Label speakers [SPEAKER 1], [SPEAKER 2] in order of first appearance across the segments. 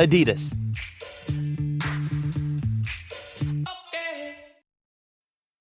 [SPEAKER 1] Adidas.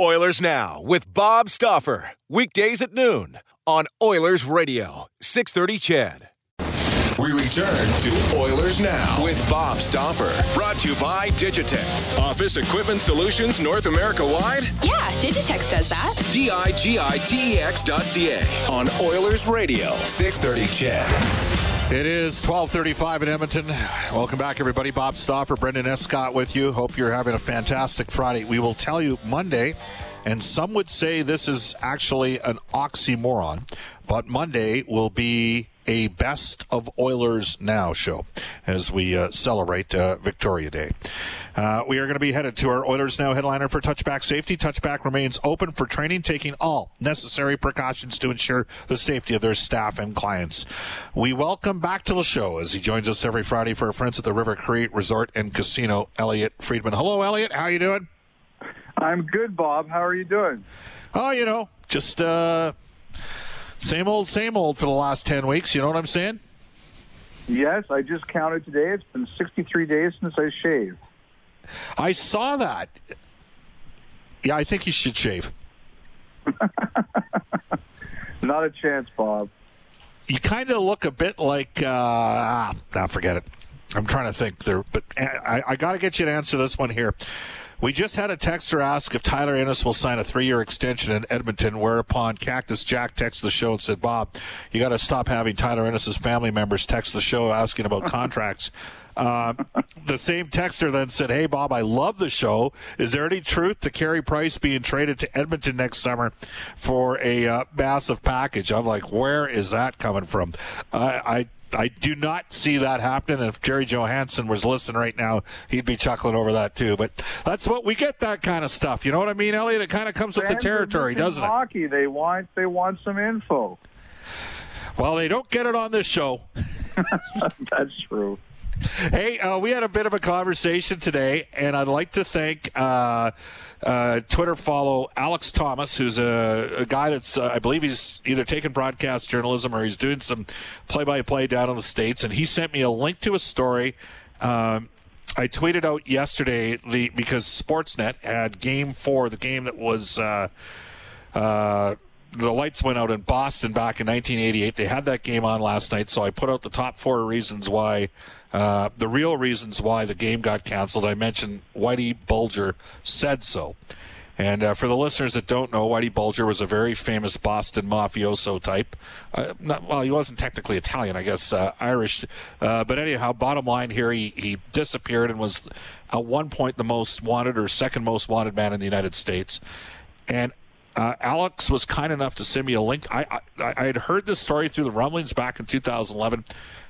[SPEAKER 2] Oilers Now with Bob Stauffer. Weekdays at noon on Oilers Radio, 630 CHED. We return to Oilers Now with Bob Stauffer. Brought to you by Digitex. Office Equipment Solutions North America wide?
[SPEAKER 3] Yeah, Digitex does that.
[SPEAKER 2] D I G I T E X dot C A on Oilers Radio, 630 CHED.
[SPEAKER 4] It is 1235 in Edmonton. Welcome back, everybody. Bob Stauffer, Brendan Escott with you. Hope you're having a fantastic Friday. We will tell you Monday, and some would say this is actually an oxymoron, but Monday will be a Best of Oilers Now show as we uh, celebrate uh, Victoria Day. Uh, we are going to be headed to our Oilers Now headliner for touchback safety. Touchback remains open for training, taking all necessary precautions to ensure the safety of their staff and clients. We welcome back to the show as he joins us every Friday for our friends at the River Cree Resort and Casino, Elliotte Friedman. Hello, Elliotte. How you doing?
[SPEAKER 5] I'm good, Bob. How are you doing?
[SPEAKER 4] Oh, you know, just uh, same old, same old for the last 10 weeks. You know what I'm saying?
[SPEAKER 5] Yes, I just counted today. It's been 63 days since I shaved.
[SPEAKER 4] I saw that. Yeah, I think you should shave.
[SPEAKER 5] Not a chance, Bob.
[SPEAKER 4] You kind of look a bit like, uh, ah, forget it. I'm trying to think there, but I, I got to get you to answer this one here. We just had a texter ask if Tyler Ennis will sign a three-year extension in Edmonton, whereupon Cactus Jack texted the show and said, "Bob, you got to stop having Tyler Ennis's family members text the show asking about contracts." Uh, the same texter then said, "Hey Bob, I love the show. Is there any truth to Carey Price being traded to Edmonton next summer for a uh, massive package?" I'm like, "Where is that coming from?" I, I I do not see that happening. And if Jerry Johansson was listening right now, he'd be chuckling over that too. But that's what we get that kind of stuff. You know what I mean, Elliotte? It kind of comes with the territory, doesn't it?
[SPEAKER 5] Hockey. They want they want some info.
[SPEAKER 4] Well, they don't get it on this show.
[SPEAKER 5] That's true.
[SPEAKER 4] Hey, uh, we had a bit of a conversation today, and I'd like to thank uh, uh, Twitter follow Alex Thomas, who's a, a guy that's, uh, I believe he's either taking broadcast journalism or he's doing some play by play down in the States. And he sent me a link to a story. Um, I tweeted out yesterday the because Sportsnet had game four, the game that was. The lights went out in Boston back in 1988. They had that game on last night, so I put out the top four reasons why, uh, the real reasons why the game got canceled. I mentioned Whitey Bulger said so. And uh, for the listeners that don't know, Whitey Bulger was a very famous Boston mafioso type. Uh, not, well, he wasn't technically Italian, I guess, uh, Irish. Uh, but anyhow, bottom line here, he, he disappeared and was at one point the most wanted or second most wanted man in the United States. And uh, Alex was kind enough to send me a link. I, I, I had heard this story through the rumblings back in 2011.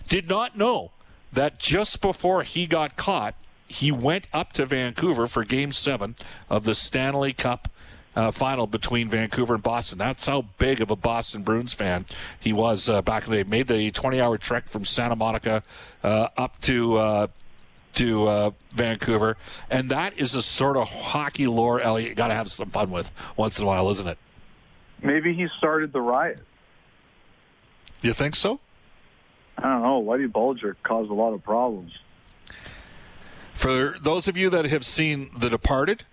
[SPEAKER 4] Did not know that just before he got caught, he went up to Vancouver for Game Seven of the Stanley Cup uh, final between Vancouver and Boston. That's how big of a Boston Bruins fan he was uh, back in the day. Made the 20-hour trek from Santa Monica uh, up to uh, to uh, Vancouver, and that is a sort of hockey lore. Elliotte, got to have some fun with once in a while, isn't it?
[SPEAKER 5] Maybe he started the riot.
[SPEAKER 4] You think so?
[SPEAKER 5] I don't know. Whitey Bulger caused a lot of problems.
[SPEAKER 4] For those of you that have seen The Departed,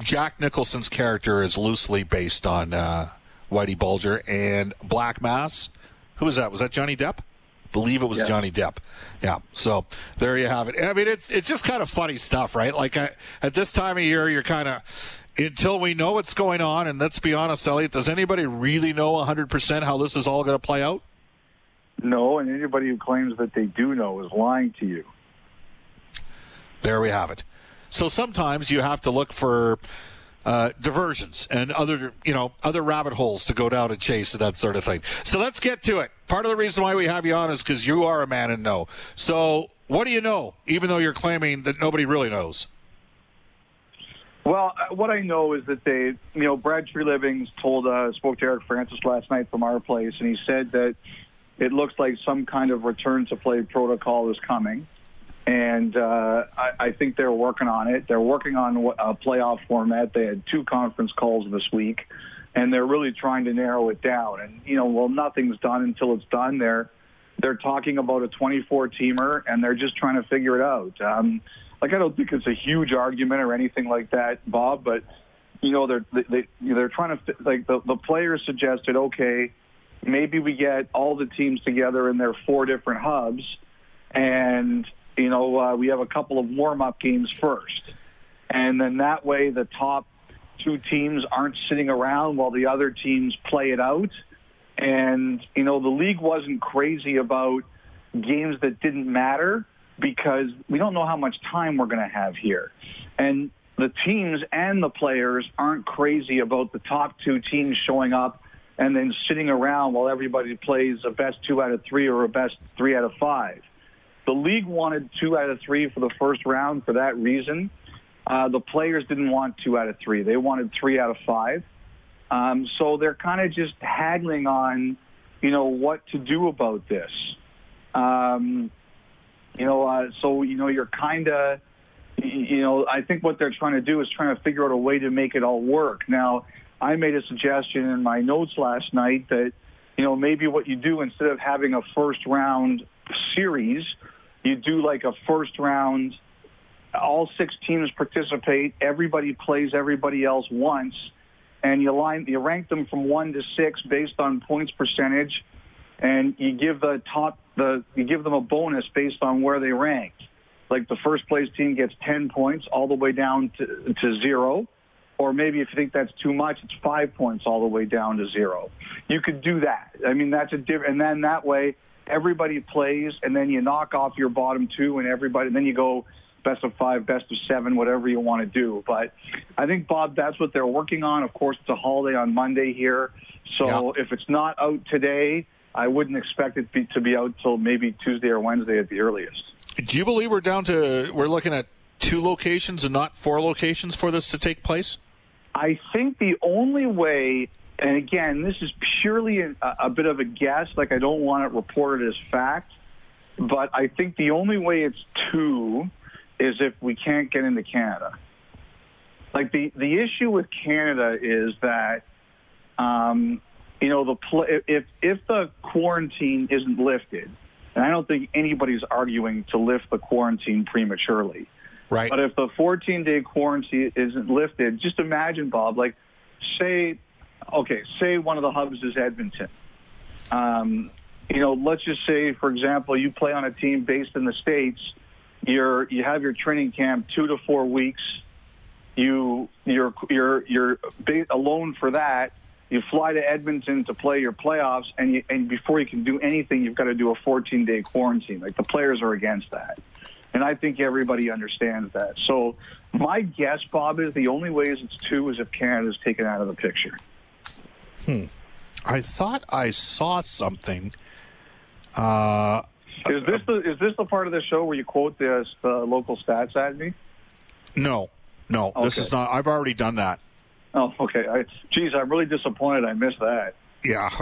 [SPEAKER 4] Jack Nicholson's character is loosely based on uh, Whitey Bulger and Black Mass. Who was that? Was that Johnny Depp? Believe it was
[SPEAKER 5] Yeah.
[SPEAKER 4] Johnny Depp. Yeah. So there you have it. I mean, it's it's just kind of funny stuff, right? Like I, at this time of year, you're kind of until we know what's going on. And let's be honest, Elliotte, does anybody really know 100% how this is all going to play out?
[SPEAKER 5] No, and anybody who claims that they do know is lying to you.
[SPEAKER 4] There we have it. So sometimes you have to look for uh, diversions and other, you know, other rabbit holes to go down and chase and that sort of thing. So let's get to it. Part of the reason why we have you on is because you are a man and know. So what do you know, even though you're claiming that nobody really knows?
[SPEAKER 5] Well, uh, what I know is that they, you know, Brad Treliving told, uh, spoke to Eric Francis last night from our place, and he said that it looks like some kind of return to play protocol is coming. And uh, I, I think they're working on it. They're working on a playoff format. They had two conference calls this week, and they're really trying to narrow it down. And you know, well, nothing's done until it's done. They're they're talking about a 24 teamer, and they're just trying to figure it out. Um, like I don't think it's a huge argument or anything like that, Bob. But you know, they're they, they're trying to like the the players suggested, okay, maybe we get all the teams together in their four different hubs, and you know uh, we have a couple of warm up games first, and then that way the top two teams aren't sitting around while the other teams play it out. And you know the league wasn't crazy about games that didn't matter because we don't know how much time we're going to have here. And the teams and the players aren't crazy about the top two teams showing up and then sitting around while everybody plays a best two out of three or a best three out of five. The league wanted two out of three for the first round for that reason. Uh, the players didn't want two out of three. They wanted three out of five. Um, so they're kind of just haggling on, you know, what to do about this. Um, you know, uh, so you know, you're kind of, you know, I think what they're trying to do is trying to figure out a way to make it all work. Now, I made a suggestion in my notes last night that, you know, maybe what you do instead of having a first round series, you do like a first round. All six teams participate. Everybody plays everybody else once, and you line you rank them from one to six based on points percentage, and you give the top the you give them a bonus based on where they ranked. Like the first place team gets ten points all the way down to, to zero, or maybe if you think that's too much, it's five points all the way down to zero. You could do that. I mean, that's a different, and then that way everybody plays, and then you knock off your bottom two, and everybody, and then you go best of five, best of seven, whatever you want to do. But I think Bob, that's what they're working on. Of course, it's a holiday on Monday here, so if it's not out today, I wouldn't expect it be, to be out till maybe Tuesday or Wednesday at the earliest.
[SPEAKER 4] Do you believe we're down to we're looking at two locations and not four locations for this to take place?
[SPEAKER 5] I think the only way, and again, this is purely a, a bit of a guess, like I don't want it reported as fact, but I think the only way it's two is if we can't get into Canada. Like the, the issue with Canada is that, um, you know, the pl- if if the quarantine isn't lifted, and I don't think anybody's arguing to lift the quarantine prematurely.
[SPEAKER 4] Right.
[SPEAKER 5] But if the 14 day quarantine isn't lifted, just imagine, Bob, like, say, okay, say one of the hubs is Edmonton. Um, you know, let's just say, for example, you play on a team based in the States. You're, you have your training camp two to four weeks. You, you're, you're, you're alone for that. You fly to Edmonton to play your playoffs, and, you, and before you can do anything, you've got to do a 14 day quarantine. Like the players are against that. And I think everybody understands that. So my guess, Bob, is the only way is it's two is if Canada's taken out of the picture.
[SPEAKER 4] I thought I saw something. Uh,
[SPEAKER 5] Is this the is this the part of the show where you quote the, the local stats at me?
[SPEAKER 4] no, no, this is not. I've already done that.
[SPEAKER 5] Oh, okay. I, geez, I'm really disappointed. I missed that.
[SPEAKER 4] Yeah.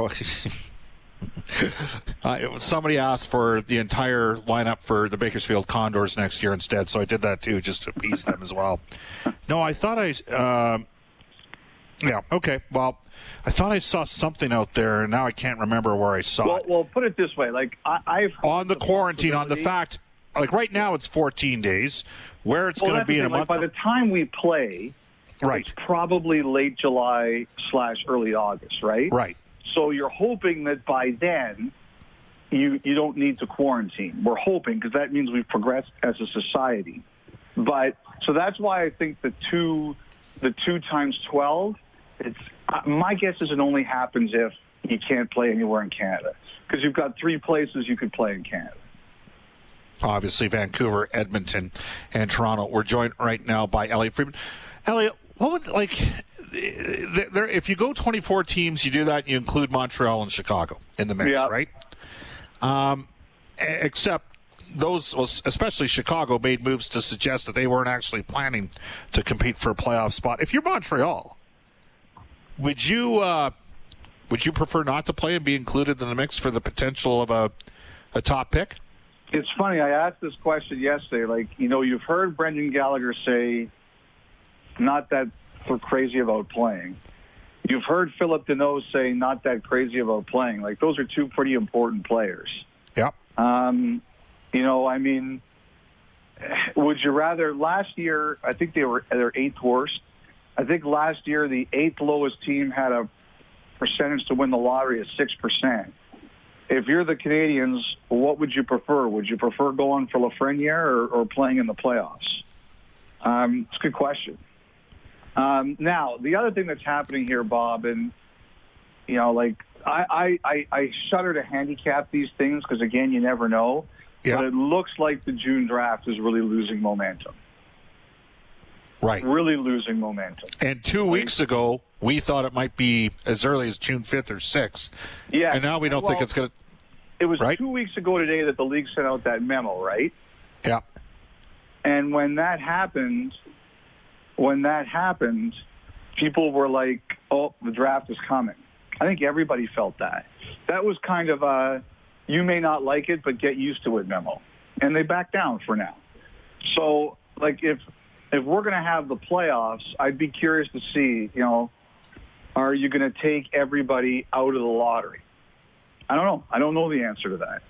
[SPEAKER 4] I, somebody asked for the entire lineup for the Bakersfield Condors next year instead, so I did that too, just to appease them as well. No, I thought I. Um, yeah. Okay. Well, I thought I saw something out there, and now I can't remember where I saw
[SPEAKER 5] Well,
[SPEAKER 4] it.
[SPEAKER 5] well, put it this way: like I, I've
[SPEAKER 4] on the quarantine, on the fact, like right now, it's 14 days. Where it's
[SPEAKER 5] Well,
[SPEAKER 4] going to be in a
[SPEAKER 5] like,
[SPEAKER 4] month.
[SPEAKER 5] By the time we play,
[SPEAKER 4] right.
[SPEAKER 5] it's probably late July slash early August, right?
[SPEAKER 4] Right.
[SPEAKER 5] So you're hoping that by then you you don't need to quarantine. We're hoping because that means we've progressed as a society. But so that's why I think the two the two times twelve. It's uh, my guess is it only happens if you can't play anywhere in Canada because you've got three places you could play in Canada.
[SPEAKER 4] Obviously, Vancouver, Edmonton, and Toronto. We're joined right now by Elliotte Friedman. Elliotte, what would like there, if you go 24 teams, you do that, you include Montreal and Chicago in the mix, right? Um, except those, especially Chicago, made moves to suggest that they weren't actually planning to compete for a playoff spot. If you're Montreal, would you uh, would you prefer not to play and be included in the mix for the potential of a a top pick?
[SPEAKER 5] It's funny. I asked this question yesterday. Like, you know, you've heard Brendan Gallagher say, not that we're crazy about playing. You've heard Phillip Danault say, not that crazy about playing. Like, those are two pretty important players.
[SPEAKER 4] Yeah.
[SPEAKER 5] Um, you know, I mean, would you rather? Last year, I think they were their eighth worst. I think last year the eighth lowest team had a percentage to win the lottery of six percent. If you're the Canadiens, what would you prefer? Would you prefer going for Lafreniere or, or playing in the playoffs? Um, it's a good question. Um, now, the other thing that's happening here, Bob, and you know, like I, I, I, I shudder to handicap these things because again, you never know.
[SPEAKER 4] Yeah.
[SPEAKER 5] But it looks like the June draft is really losing momentum.
[SPEAKER 4] Right.
[SPEAKER 5] Really losing momentum.
[SPEAKER 4] And two weeks ago, we thought it might be as early as June 5th or 6th.
[SPEAKER 5] Yeah.
[SPEAKER 4] And now we don't think it's going to.
[SPEAKER 5] It was
[SPEAKER 4] right?
[SPEAKER 5] two weeks ago today that the league sent out that memo, right?
[SPEAKER 4] Yeah.
[SPEAKER 5] And when that happened, when that happened, people were like, "Oh, the draft is coming." I think everybody felt that. That was kind of a "you may not like it, but get used to it" memo, and they backed down for now. So, like, if if we're going to have the playoffs, I'd be curious to see, you know, are you going to take everybody out of the lottery? I don't know. I don't know the answer to that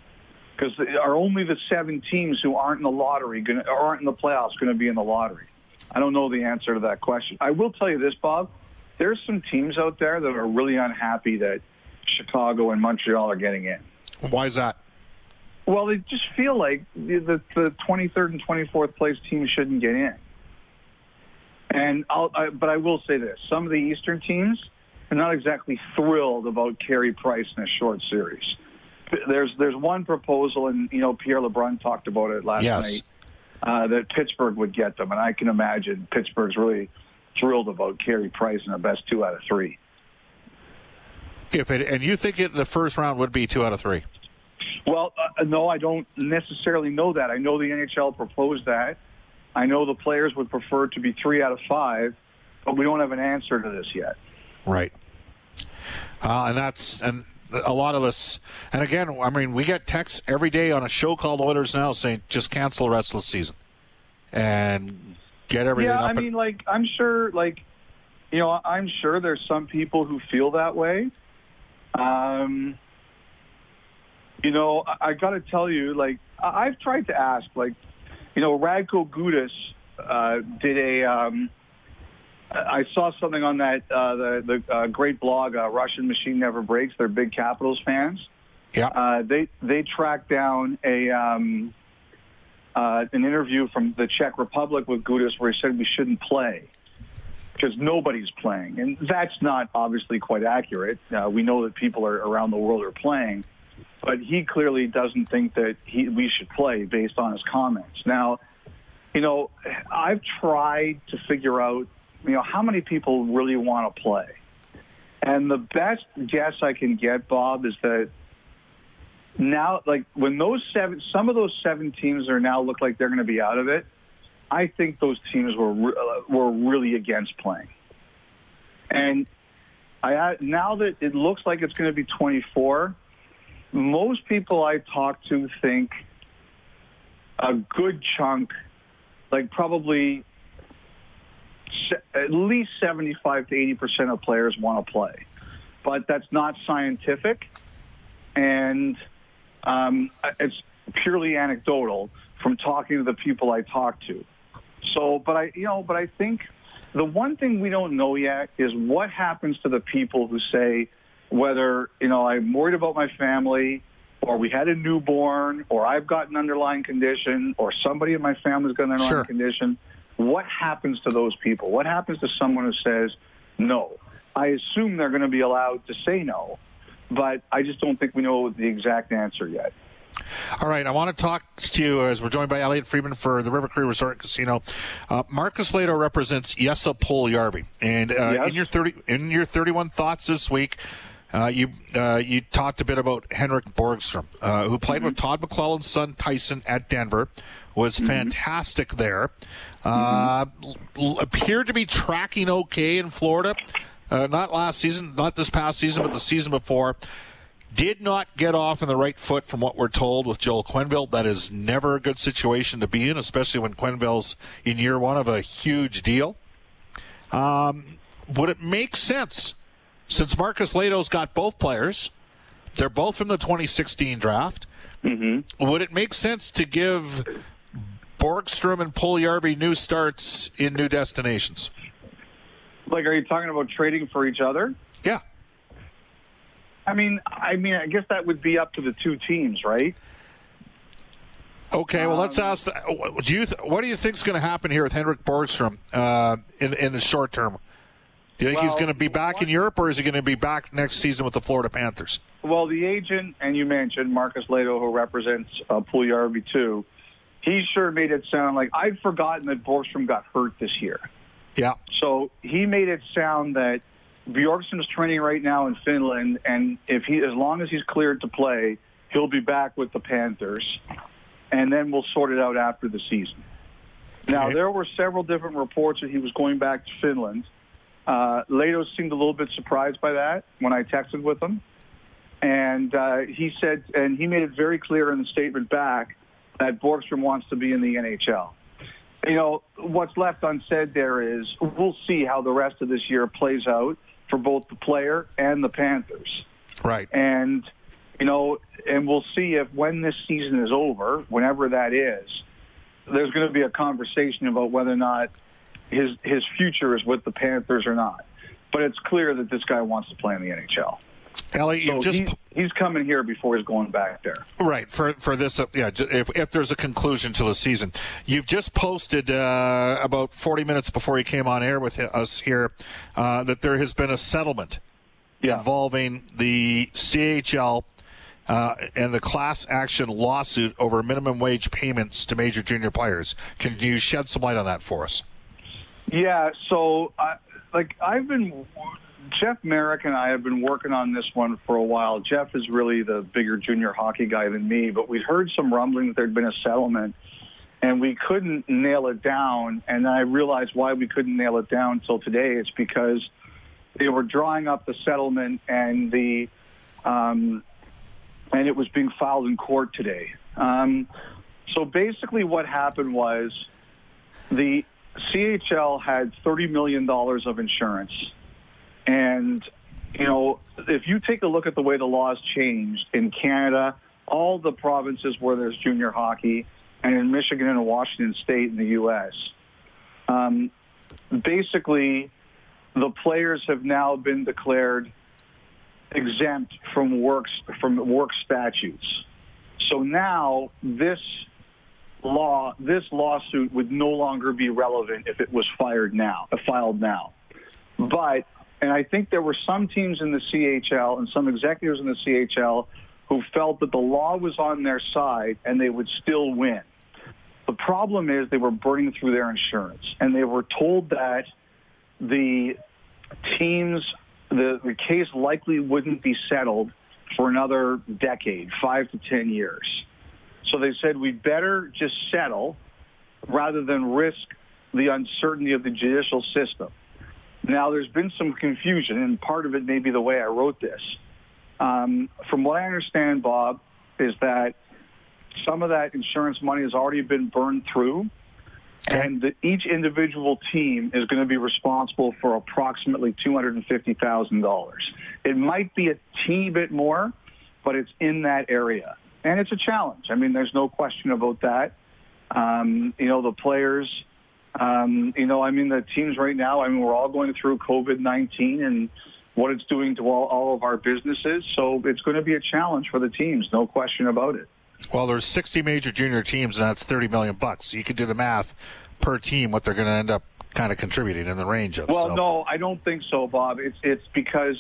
[SPEAKER 5] because are only the seven teams who aren't in the lottery going to, aren't in the playoffs going to be in the lottery? I don't know the answer to that question. I will tell you this, Bob. There's some teams out there that are really unhappy that Chicago and Montreal are getting in.
[SPEAKER 4] Why is that?
[SPEAKER 5] Well, they just feel like the, the, the 23rd and 24th place teams shouldn't get in. And I'll, I, but I will say this: some of the Eastern teams are not exactly thrilled about Carey Price in a short series. There's there's one proposal, and you know Pierre LeBrun talked about it last
[SPEAKER 4] Yes.
[SPEAKER 5] night uh, that Pittsburgh would get them, and I can imagine Pittsburgh's really thrilled about Carey Price in the best two out of three.
[SPEAKER 4] If it and you think it, the first round would be two out of three.
[SPEAKER 5] Well, uh, no, I don't necessarily know that. I know the NHL proposed that. I know the players would prefer it to be three out of five, but we don't have an answer to this yet.
[SPEAKER 4] Right. Uh, and that's and a lot of us. And again, I mean, we get texts every day on a show called Oilers Now saying just cancel the rest of the season and get everything
[SPEAKER 5] yeah. I
[SPEAKER 4] and-
[SPEAKER 5] mean, like I'm sure, like you know, I'm sure there's some people who feel that way. Um, you know, I, I got to tell you, like I- I've tried to ask, like, you know, Radko Gudas uh, did a. Um, I saw something on that uh, the the uh, great blog, uh, Russian Machine Never Breaks. They're big Capitals fans.
[SPEAKER 4] yeah.
[SPEAKER 5] Uh, they they tracked down a um, uh, an interview from the Czech Republic with Gudas where he said we shouldn't play because nobody's playing, and that's not obviously quite accurate. Uh, we know that people are, around the world are playing, but he clearly doesn't think that he, we should play based on his comments. Now, you know, I've tried to figure out, you know, how many people really want to play. And the best guess I can get, Bob, is that now, like when those seven, some of those seven teams are now look like they're going to be out of it. I think those teams were re- uh, were really against playing, and I now that it looks like it's going to be 24. Most people I talk to think a good chunk, like probably at least 75 to 80 percent of players want to play, but that's not scientific, and um, it's purely anecdotal from talking to the people I talk to. So, but I, you know, but I think the one thing we don't know yet is what happens to the people who say whether you know I'm worried about my family or we had a newborn, or I've got an underlying condition, or somebody in my family's got an underlying
[SPEAKER 4] Sure.
[SPEAKER 5] condition, what happens to those people? What happens to someone who says no? I assume they're going to be allowed to say no, but I just don't think we know the exact answer yet.
[SPEAKER 4] All right, I want to talk to you as we're joined by Elliotte Friedman for the River Cree Resort and Casino. Uh, Markus Lehto represents Jesse Puljujärvi, and uh,
[SPEAKER 5] Yes.
[SPEAKER 4] in your thirty in your thirty-one thoughts this week, uh, you uh, you talked a bit about Henrik Borgstrom, uh, who played with Todd McLellan's son Tyson at Denver, was fantastic there. Uh, l- appeared to be tracking okay in Florida. Uh, not last season, not this past season, but the season before did not get off on the right foot from what we're told with Joel Quenneville. That is never a good situation to be in, especially when Quenneville's in year one of a huge deal. Um, would it make sense, since Markus Lehto's got both players, they're both from the 2016 draft, would it make sense to give Borgstrom and Puljujärvi new starts in new destinations?
[SPEAKER 5] Like, are you talking about trading for each other?
[SPEAKER 4] Yeah.
[SPEAKER 5] I mean, I mean, I guess that would be up to the two teams, right?
[SPEAKER 4] Okay, well, let's ask. The, do you th- what do you think is going to happen here with Henrik Borgstrom uh, in in the short term? Do you think he's going to be back in Europe, or is he going to be back next season with the Florida Panthers?
[SPEAKER 5] Well, the agent, and you mentioned Markus Lehto, who represents uh, too. He sure made it sound like I'd forgotten that Borgstrom got hurt this year.
[SPEAKER 4] Yeah,
[SPEAKER 5] So he made it sound that Borgstrom's training right now in Finland, and if he, as long as he's cleared to play, he'll be back with the Panthers, and then we'll sort it out after the season. Now there were several different reports that he was going back to Finland. Uh, Lehto seemed a little bit surprised by that when I texted with him, and uh, he said, and he made it very clear in the statement back that Borgstrom wants to be in the NHL you know, what's left unsaid there is we'll see how the rest of this year plays out for both the player and the Panthers.
[SPEAKER 4] right.
[SPEAKER 5] And, you know, and we'll see if when this season is over, whenever that is, there's going to be a conversation about whether or not his his future is with the Panthers or not. But it's clear that this guy wants to play in the NHL.
[SPEAKER 4] Ellie,
[SPEAKER 5] So
[SPEAKER 4] just
[SPEAKER 5] he's, he's coming here before he's going back there.
[SPEAKER 4] right for for this. Uh, yeah, if if there's a conclusion to the season, you've just posted uh, about 40 minutes before you came on air with us here uh, that there has been a settlement
[SPEAKER 5] Yeah.
[SPEAKER 4] involving the CHL uh, and the class action lawsuit over minimum wage payments to major junior players. Can you shed some light on that for us?
[SPEAKER 5] Yeah, so uh, like I've been Jeff Marek and I have been working on this one for a while. Jeff is really the bigger junior hockey guy than me, but we'd heard some rumbling that there'd been a settlement and we couldn't nail it down and I realized why we couldn't nail it down until today. It's because they were drawing up the settlement and the um, and it was being filed in court today. Um, so basically, what happened was the CHL had $30 million of insurance. And, you know, if you take a look at the way the laws changed in Canada, all the provinces where there's junior hockey, and in Michigan and Washington State in the U.S., um, basically the players have now been declared exempt from works from work statutes. So now this law, this lawsuit would no longer be relevant if it was fired now, uh, filed now. But, and I think there were some teams in the CHL and some executives in the CHL who felt that the law was on their side and they would still win. The problem is they were burning through their insurance and they were told that the teams, the, the case likely wouldn't be settled for another decade, five to 10 years. So they said we better just settle rather than risk the uncertainty of the judicial system. Now, there's been some confusion, and part of it may be the way I wrote this. Um, from what I understand, Bob, is that some of that insurance money has already been burned through, and that each individual team is going to be responsible for approximately $250,000. It might be a teeny bit more, but it's in that area. And it's a challenge. I mean, there's no question about that. Um, you know, the players, um, you know, I mean, the teams right now, I mean, we're all going through COVID 19 and what it's doing to all, all of our businesses. So it's going to be a challenge for the teams, no question about it.
[SPEAKER 4] Well, there's 60 major junior teams, and that's 30 million bucks. So you can do the math per team what they're going to end up kind of contributing in the range of.
[SPEAKER 5] Well,
[SPEAKER 4] so.
[SPEAKER 5] no, I don't think so, Bob. It's it's because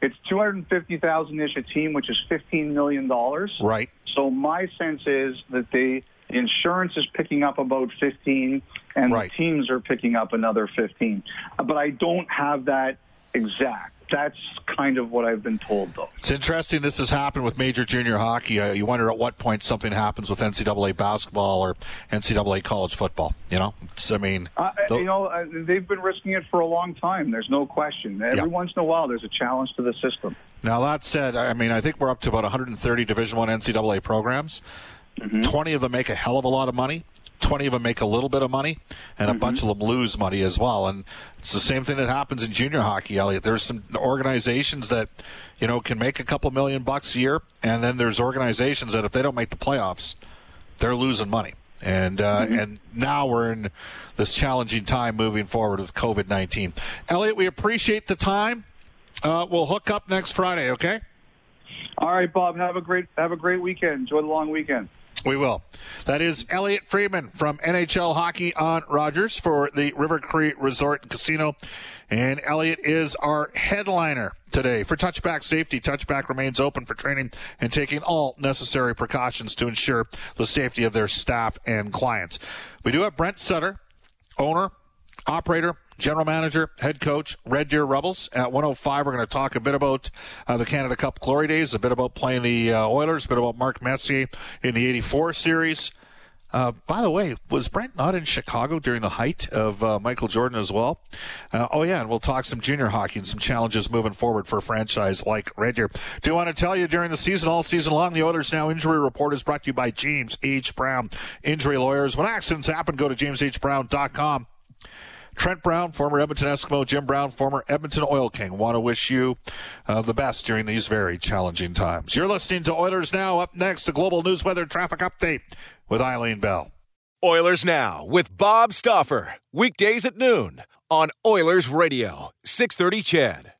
[SPEAKER 5] it's 250,000 ish a team, which is 15 million dollars.
[SPEAKER 4] Right.
[SPEAKER 5] So my sense is that the insurance is picking up about 15, and
[SPEAKER 4] Right.
[SPEAKER 5] the teams are picking up another 15. Uh, But I don't have that exact. That's kind of what I've been told, though.
[SPEAKER 4] It's interesting. This has happened with major junior hockey. Uh, you wonder at what point something happens with NCAA basketball or NCAA college football. You know, it's, I mean,
[SPEAKER 5] Uh, you know, uh, they've been risking it for a long time. There's no question. Every
[SPEAKER 4] Yeah.
[SPEAKER 5] once in a while, there's a challenge to the system.
[SPEAKER 4] Now that said, I mean, I think we're up to about 130 Division One NCAA programs. 20 of them make a hell of a lot of money. 20 of them make a little bit of money, and a bunch of them lose money as well. And it's the same thing that happens in junior hockey, Elliotte. There's some organizations that, you know, can make a couple million bucks a year, and then there's organizations that if they don't make the playoffs, they're losing money. And uh, and now we're in this challenging time moving forward with COVID 19. Elliotte, we appreciate the time. Uh, we'll hook up next Friday, okay?
[SPEAKER 5] All right, Bob. Have a great have a great weekend. Enjoy the long weekend.
[SPEAKER 4] We will. That is Elliotte Friedman from NHL Hockey on Rogers for the River Cree Resort and Casino. And Elliotte is our headliner today for touchback safety. Touchback remains open for training and taking all necessary precautions to ensure the safety of their staff and clients. We do have Brent Sutter, owner, operator, general manager, head coach, Red Deer Rebels. At 105, we're going to talk a bit about uh, the Canada Cup Glory Days, a bit about playing the uh, Oilers, a bit about Mark Messier in the 84 series. Uh, by the way, was Brent not in Chicago during the height of uh, Michael Jordan as well? Uh, oh, yeah, and we'll talk some junior hockey and some challenges moving forward for a franchise like Red Deer. Do want to tell you during the season, all season long, the Oilers Now Injury Report is brought to you by James H. Brown Injury Lawyers. When accidents happen, go to jameshbrown.com. Trent Brown, former Edmonton Eskimo, Jim Brown, former Edmonton Oil King, want to wish you uh, the best during these very challenging times. You're listening to Oilers Now. Up next, a Global News Weather Traffic Update with Eileen Bell.
[SPEAKER 2] Oilers Now with Bob Stauffer, Weekdays at noon on Oilers Radio, 630 CHED.